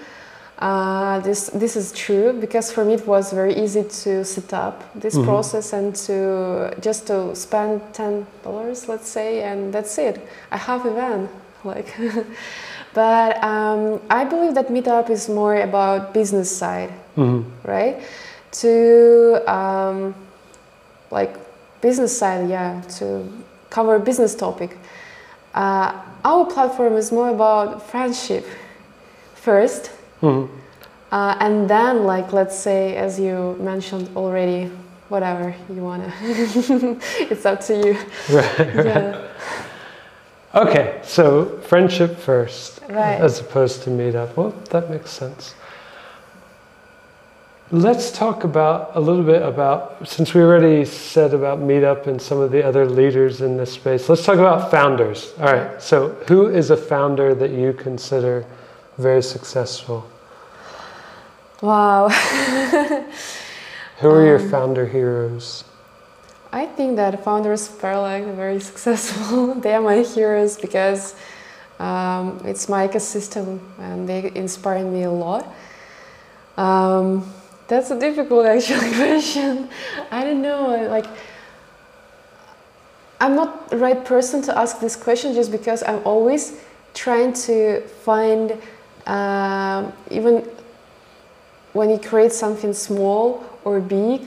Speaker 2: Uh, this this is true because for me it was very easy to set up this
Speaker 1: Mhm.
Speaker 2: process and to just to spend ten dollars, let's say, and that's it. I have event like. but um, I believe that Meetup is more about business side
Speaker 1: Mhm.
Speaker 2: right? To um, like business side, yeah, to cover business topic. Uh, our platform is more about friendship first,
Speaker 1: Mhm.
Speaker 2: uh, and then like let's say, as you mentioned already, whatever you wanna. it's up to you.
Speaker 1: Right. right.
Speaker 2: Yeah,
Speaker 1: Okay, so friendship first,
Speaker 2: Right.
Speaker 1: as opposed to meetup. Well, that makes sense. Let's talk about a little bit about since we already said about meetup and some of the other leaders in this space. Let's talk about founders. All right. So, who is a founder that you consider very successful?
Speaker 2: Wow.
Speaker 1: Who are your
Speaker 2: Um,
Speaker 1: founder heroes?
Speaker 2: I think that founders Paralect are very successful. they are my heroes because um, it's my ecosystem and they inspire me a lot. Um, that's a difficult actually question. I don't know. Like, I'm not the right person to ask this question just because I'm always trying to find um, even when you create something small or big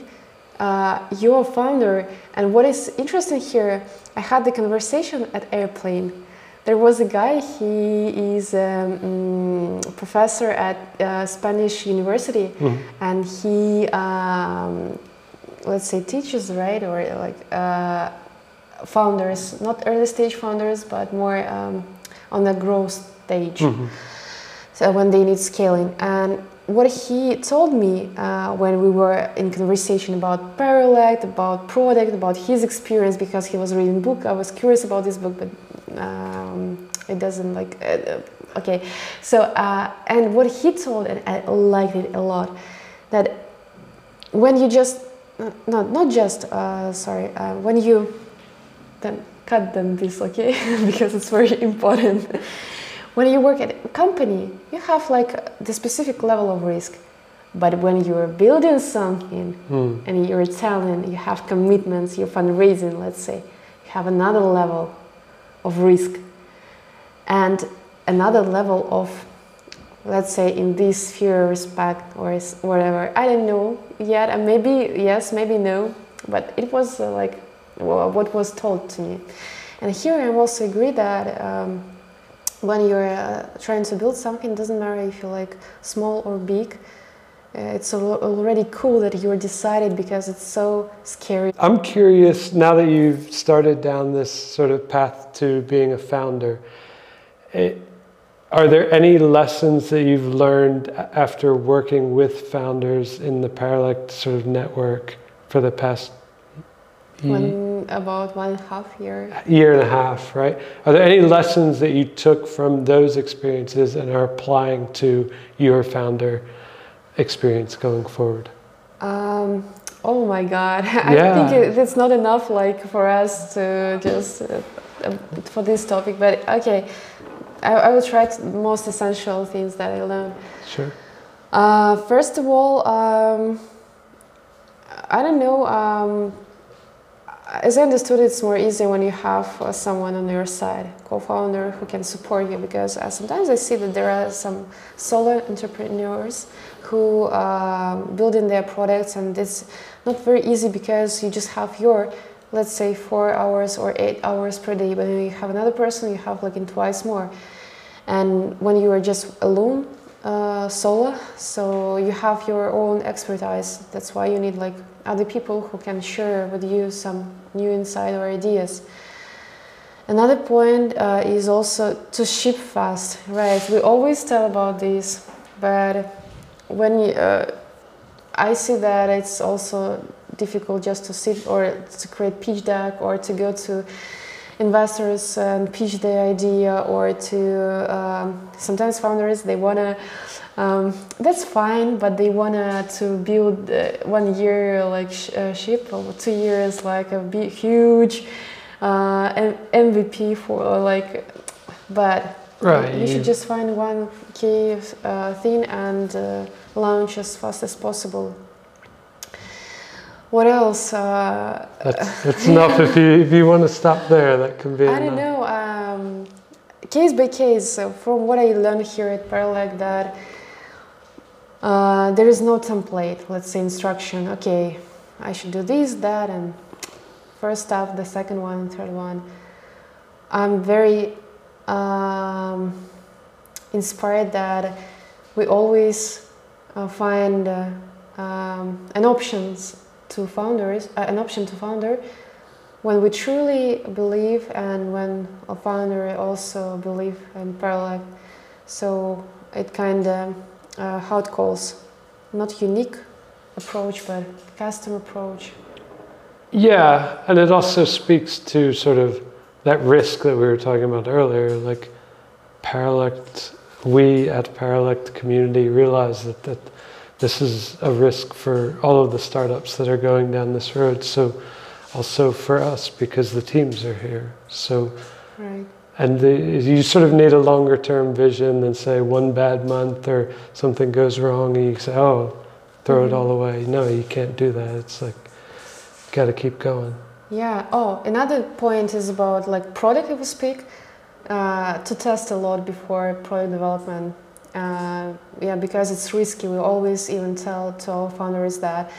Speaker 2: uh, you're a founder. And what is interesting here, I had the conversation at airplane. There was a guy. He is a um, professor at uh, Spanish university,
Speaker 1: Mhm.
Speaker 2: and he, um, let's say, teaches right or like uh, founders, not early stage founders, but more um, on the growth stage
Speaker 1: Mhm.
Speaker 2: so when they need scaling. And what he told me uh, when we were in conversation about Paralect, about product, about his experience, because he was reading book, I was curious about this book, but um, it doesn't like. Uh, okay, so uh, and what he told, and I liked it a lot, that when you just not not just uh, sorry uh, when you then cut them this okay because it's very important when you work at a company you have like the specific level of risk. But when you're building something
Speaker 1: Mm.
Speaker 2: and you're talent you have commitments you're fundraising let's say you have another level of risk. And another level of let's say in this sphere respect or whatever i don't know yet. And maybe yes maybe no. But it was uh, like wha- what was told to me. And here i also agree that um, when you're uh, trying to build something, it doesn't matter if you're like small or big. Uh, it's al- already cool that you're decided because it's so scary.
Speaker 1: I'm curious now that you've started down this sort of path to being a founder. It, are there any lessons that you've learned after working with founders in the Paralect sort of network for the past ye-
Speaker 2: About one and a half year,
Speaker 1: year and a half, right? Are there any lessons that you took from those experiences and are applying to your founder experience going forward?
Speaker 2: um, oh my god, I
Speaker 1: Yeah.
Speaker 2: think it, it's not enough like for us to just uh, uh, for this topic. But okay, I, I will try to, most essential things that I learned.
Speaker 1: Sure.
Speaker 2: Uh, first of all, um, I don't know. Um, as I understood, it's more easy when you have uh, someone on your side, co-founder who can support you. Because uh, sometimes I see that there are some solo entrepreneurs who uh, building their products, and it's not very easy because you just have your, let's say, four hours or eight hours per day. But when you have another person, you have like in twice more. And when you are just alone, uh, solo, so you have your own expertise. That's why you need like other people who can share with you some new insight or ideas. Another point uh, is also to ship fast, right? We always tell about this, but when you, uh, I see that it's also difficult just to sit or to create pitch deck or to go to investors and pitch the idea or to um, sometimes founders they want to um, that's fine but they want to build uh, one year like sh- uh, ship or two years like a big huge uh, mvp for like but
Speaker 1: right
Speaker 2: you should just find one key uh, thing and uh, launch as fast as possible what else? Uh,
Speaker 1: that's, that's enough. If you if you want to stop there, that can be.
Speaker 2: I don't know. Um, case by case, uh, from what I learned here at Paralect, that uh, there is no template. Let's say instruction. Okay, I should do this, that, and first step, the second one, third one. I'm very um, inspired that we always uh, find uh, um, an options to founders, uh, an option to founder, when we truly believe and when a founder also believe in Paralect. So it kind of uh, how it calls, not unique approach, but custom approach.
Speaker 1: Yeah, and it also speaks to sort of that risk that we were talking about earlier. Like Paralect, we at Paralect community realize that that this is a risk for all of the startups that are going down this road. So also for us because the teams are here. So
Speaker 2: right.
Speaker 1: and the, you sort of need a longer term vision than say one bad month or something goes wrong and you say, oh, throw mm-hmm. it all away. No, you can't do that. It's like got to keep going.
Speaker 2: Yeah. Oh, another point is about like product, if we speak, uh, to test a lot before product development uh, yeah, because it's risky. We always even tell to our founders that,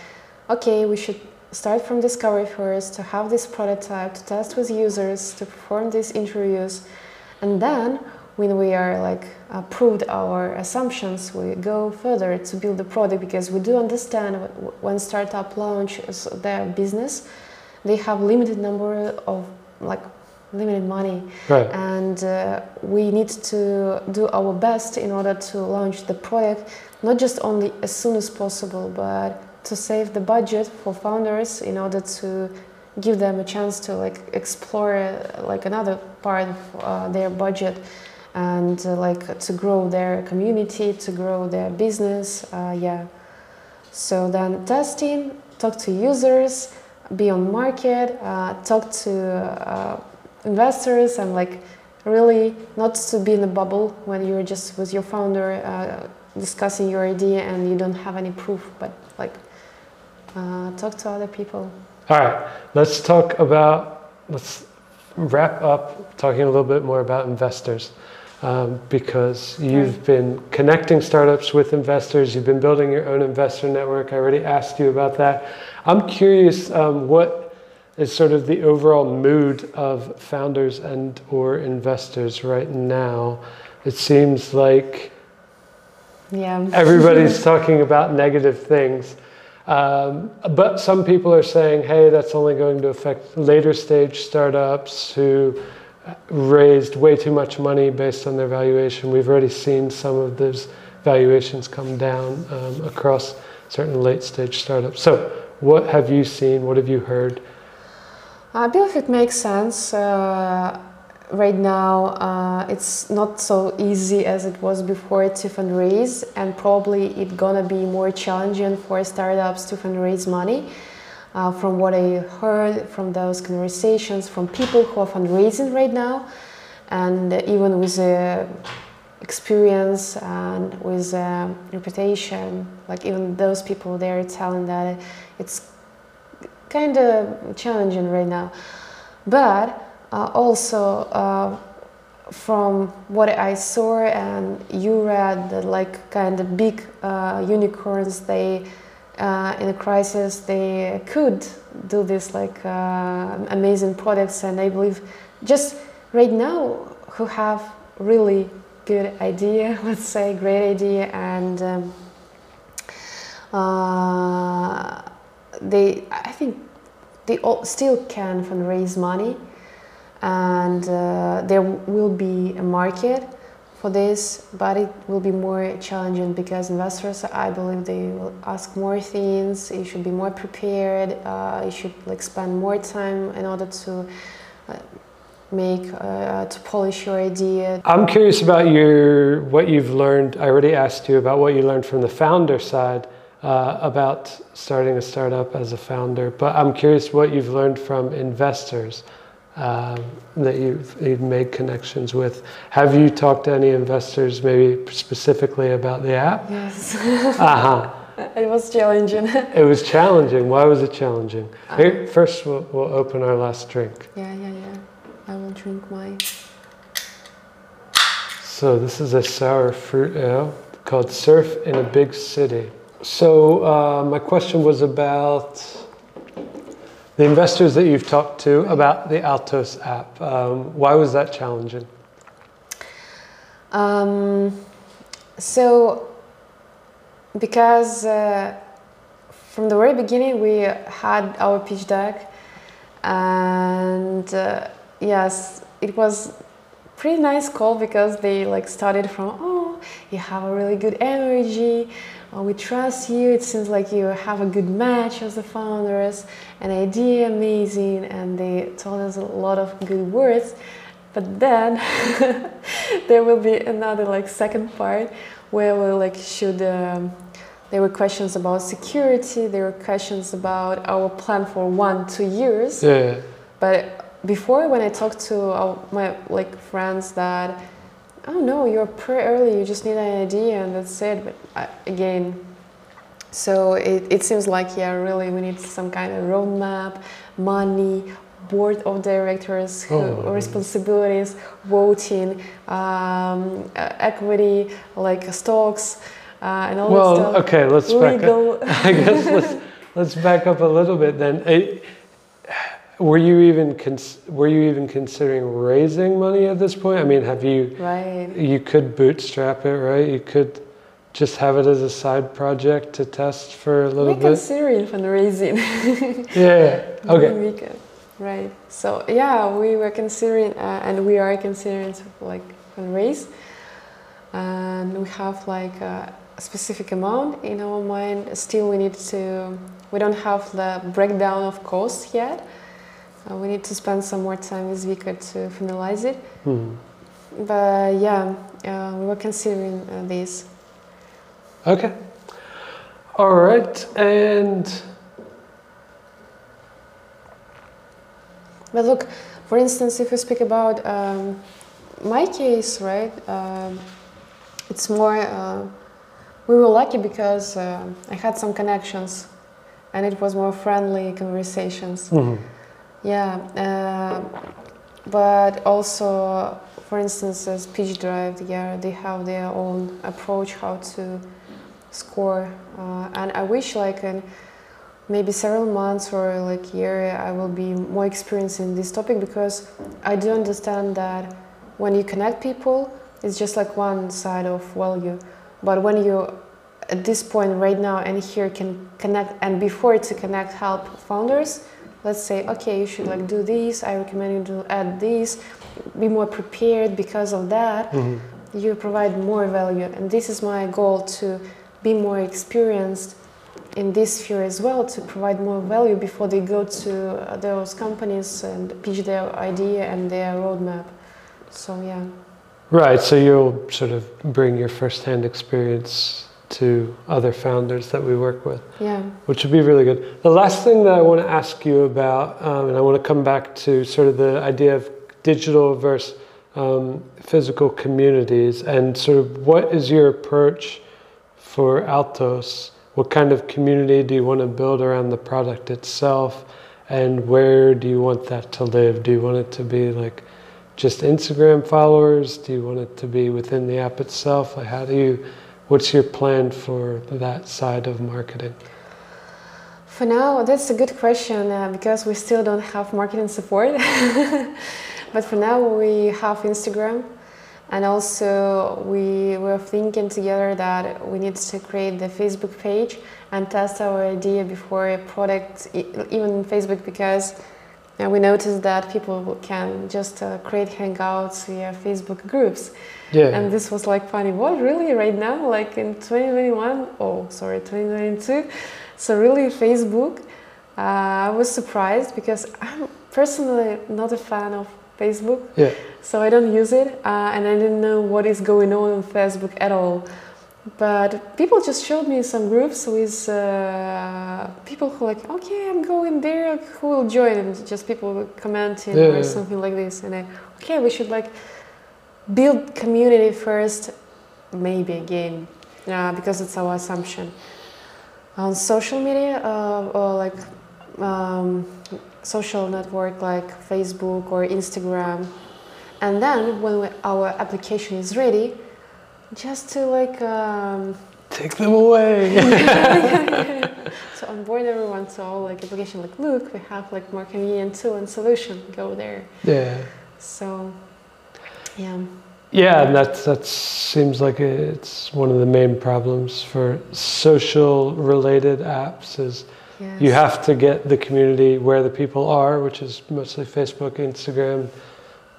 Speaker 2: okay, we should start from discovery first, to have this prototype, to test with users, to perform these interviews, and then when we are like uh, proved our assumptions, we go further to build the product because we do understand when startup launches their business, they have limited number of like limited money
Speaker 1: right.
Speaker 2: and uh, we need to do our best in order to launch the project, not just only as soon as possible but to save the budget for founders in order to give them a chance to like explore uh, like another part of uh, their budget and uh, like to grow their community to grow their business uh, yeah so then testing talk to users be on market uh, talk to investors and like really not to be in a bubble when you're just with your founder uh, discussing your idea and you don't have any proof but like uh, talk to other people.
Speaker 1: All right let's talk about let's wrap up talking a little bit more about investors um, because you've right. been connecting startups with investors you've been building your own investor network. I already asked you about that. I'm curious um, what is sort of the overall mood of founders and or investors right now. It seems like
Speaker 2: yeah.
Speaker 1: everybody's talking about negative things. Um, but some people are saying, hey, that's only going to affect later stage startups who raised way too much money based on their valuation. We've already seen some of those valuations come down um, across certain late stage startups. So, what have you seen? What have you heard?
Speaker 2: I believe it makes sense. Uh, right now, uh, it's not so easy as it was before to fundraise, and probably it's gonna be more challenging for startups to fundraise money. Uh, from what I heard from those conversations from people who are fundraising right now, and even with the experience and with uh, reputation, like even those people, they're telling that it's kind of challenging right now. But uh, also uh, from what I saw and you read, that like kind of big uh, unicorns, they uh, in a crisis they could do this like uh, amazing products, and I believe just right now who have really good idea, let's say great idea, and um, uh, they I think they all still can fundraise money and uh, there will be a market for this, but it will be more challenging because investors, I believe, they will ask more things. You should be more prepared. Uh, you should like spend more time in order to uh, make uh, to polish your idea.
Speaker 1: I'm curious about your what you've learned. I already asked you about what you learned from the founder side. Uh, about starting a startup as a founder, but I'm curious what you've learned from investors um, that you've, you've, made connections with. Have you talked to any investors, maybe specifically about the app?
Speaker 2: Yes.
Speaker 1: uh-huh.
Speaker 2: It was challenging.
Speaker 1: it was challenging. Why was it challenging? Um, first, we'll, we'll open our last drink.
Speaker 2: Yeah, yeah, yeah. I will drink mine.
Speaker 1: So, this is a sour fruit ale called Surf in a Big City. So, uh, my question was about the investors that you've talked to about the Altos app, um, why was that challenging?
Speaker 2: Um, so, because uh, from the very beginning we had our pitch deck, and uh, yes, it was pretty nice call because they like started from oh you have a really good energy oh, we trust you. It seems like you have a good match as the founders, an idea amazing, and they told us a lot of good words. But then there will be another like second part where we like should. Um, there were questions about security. There were questions about our plan for one, two years.
Speaker 1: Yeah.
Speaker 2: But before, when I talked to our, my like friends that oh no, you're pretty early, you just need an idea and that's it. But uh, again, so it, it seems like, yeah, really we need some kind of roadmap, money, board of directors, oh. responsibilities, voting, um, uh, equity, like stocks, uh, and all
Speaker 1: well,
Speaker 2: that stuff.
Speaker 1: Well, okay, let's Legal. back up. I guess let's, let's back up a little bit then. It, were you even cons- were you even considering raising money at this point? I mean, have you?
Speaker 2: Right.
Speaker 1: You could bootstrap it, right? You could just have it as a side project to test for a little
Speaker 2: we
Speaker 1: bit.
Speaker 2: We considering fundraising.
Speaker 1: yeah. Okay.
Speaker 2: We can. Right. So yeah, we were considering, uh, and we are considering to like fundraise, and we have like a specific amount in our mind. Still, we need to. We don't have the breakdown of costs yet uh, we need to spend some more time with Vika to finalize it.
Speaker 1: Mm.
Speaker 2: But yeah, uh, we were considering uh, this.
Speaker 1: Okay. All right, and.
Speaker 2: But look, for instance, if we speak about um, my case, right, um, it's more. Uh, we were lucky because uh, I had some connections, and it was more friendly conversations.
Speaker 1: Mm-hmm.
Speaker 2: Yeah, uh, but also, for instance, as PitchDrive, yeah, they have their own approach how to score, uh, and I wish like in maybe several months or like year I will be more experienced in this topic because I do understand that when you connect people, it's just like one side of value, but when you at this point right now and here can connect and before to connect help founders let's say okay you should like do this i recommend you to add this be more prepared because of that.
Speaker 1: Mm-hmm.
Speaker 2: you provide more value. And this is my goal to be more experienced in this sphere as well to provide more value before they go to those companies and pitch their idea and their roadmap. So yeah.
Speaker 1: Right so you'll sort of bring your first-hand experience to other founders that we work with.
Speaker 2: Yeah.
Speaker 1: Which would be really good. The last thing that I want to ask you about, um, and I want to come back to sort of the idea of digital versus um, physical communities and sort of what is your approach for Altos? What kind of community do you want to build around the product itself? And where do you want that to live? Do you want it to be like just Instagram followers? Do you want it to be within the app itself? Like how do you, what's your plan for that side of marketing?
Speaker 2: For now, that's a good question uh, because we still don't have marketing support. but for now, we have Instagram. And also, we were thinking together that we need to create the Facebook page and test our idea before a product, even Facebook, because uh, we noticed that people can just uh, create hangouts via Facebook groups. Yeah. And this was like funny. What really right now, like in 2021? Oh, sorry, 2022. So really, Facebook. Uh, I was surprised because I'm personally not a fan of Facebook.
Speaker 1: Yeah.
Speaker 2: So I don't use it, uh, and I didn't know what is going on on Facebook at all. But people just showed me some groups with uh, people who like, okay, I'm going there. Who will join? And just people commenting yeah, or yeah. something like this. And I, okay, we should like build community first, maybe again, uh, because it's our assumption. On social media, uh, or like um, social network like Facebook or Instagram, and then when we, our application is ready just to like um,
Speaker 1: take them away.
Speaker 2: So onboard everyone So all like application like look we have like more convenient tool and solution. Go there.
Speaker 1: Yeah.
Speaker 2: So yeah.
Speaker 1: Yeah and that that seems like it's one of the main problems for social related apps is yes. you have to get the community where the people are which is mostly facebook instagram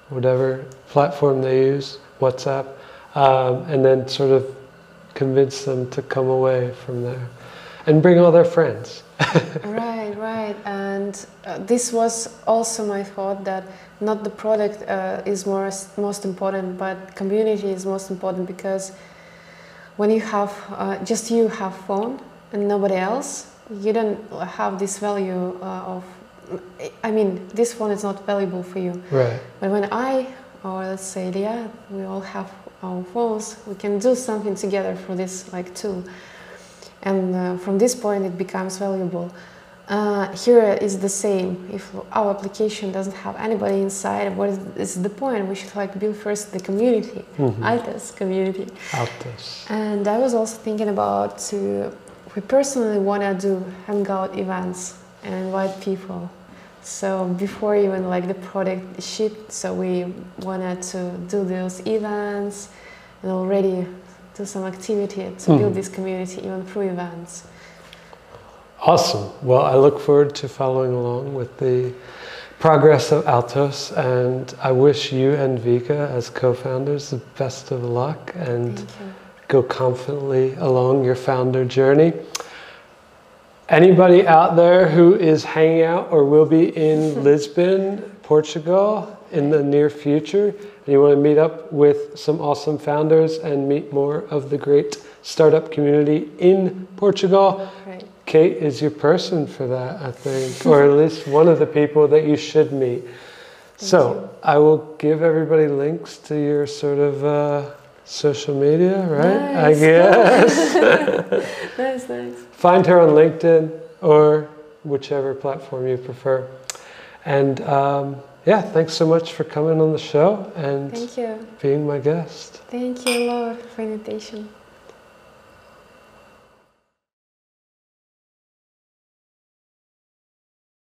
Speaker 1: whatever platform they use whatsapp um, and then sort of convince them to come away from there and bring all their friends.
Speaker 2: right, right. And uh, this was also my thought that not the product uh, is more, most important, but community is most important because when you have uh, just you have phone and nobody else, you don't have this value uh, of. I mean, this phone is not valuable for you.
Speaker 1: Right.
Speaker 2: But when I, or let's say, Leah, we all have our phones, we can do something together for this like tool. And uh, from this point, it becomes valuable. Uh, here is the same. If our application doesn't have anybody inside, what is, is the point? We should like build first the community, mm-hmm. Altos community.
Speaker 1: Altos.
Speaker 2: And I was also thinking about to. We personally want to do hangout events and invite people so before even like the product shipped, so we wanted to do those events and already do some activity to mm. build this community even through events.
Speaker 1: Awesome. Well, I look forward to following along with the progress of Altos, and I wish you and Vika as co-founders the best of luck and go confidently along your founder journey. Anybody out there who is hanging out or will be in Lisbon, Portugal in the near future, and you want to meet up with some awesome founders and meet more of the great startup community in Portugal, right. Kate is your person for that, I think, or at least one of the people that you should meet. Thank so you. I will give everybody links to your sort of uh, social media, right?
Speaker 2: Nice.
Speaker 1: I guess.
Speaker 2: nice, nice.
Speaker 1: Find her on LinkedIn or whichever platform you prefer. And um, yeah, thanks so much for coming on the show and
Speaker 2: Thank you.
Speaker 1: being my guest.
Speaker 2: Thank you, Lord, for invitation.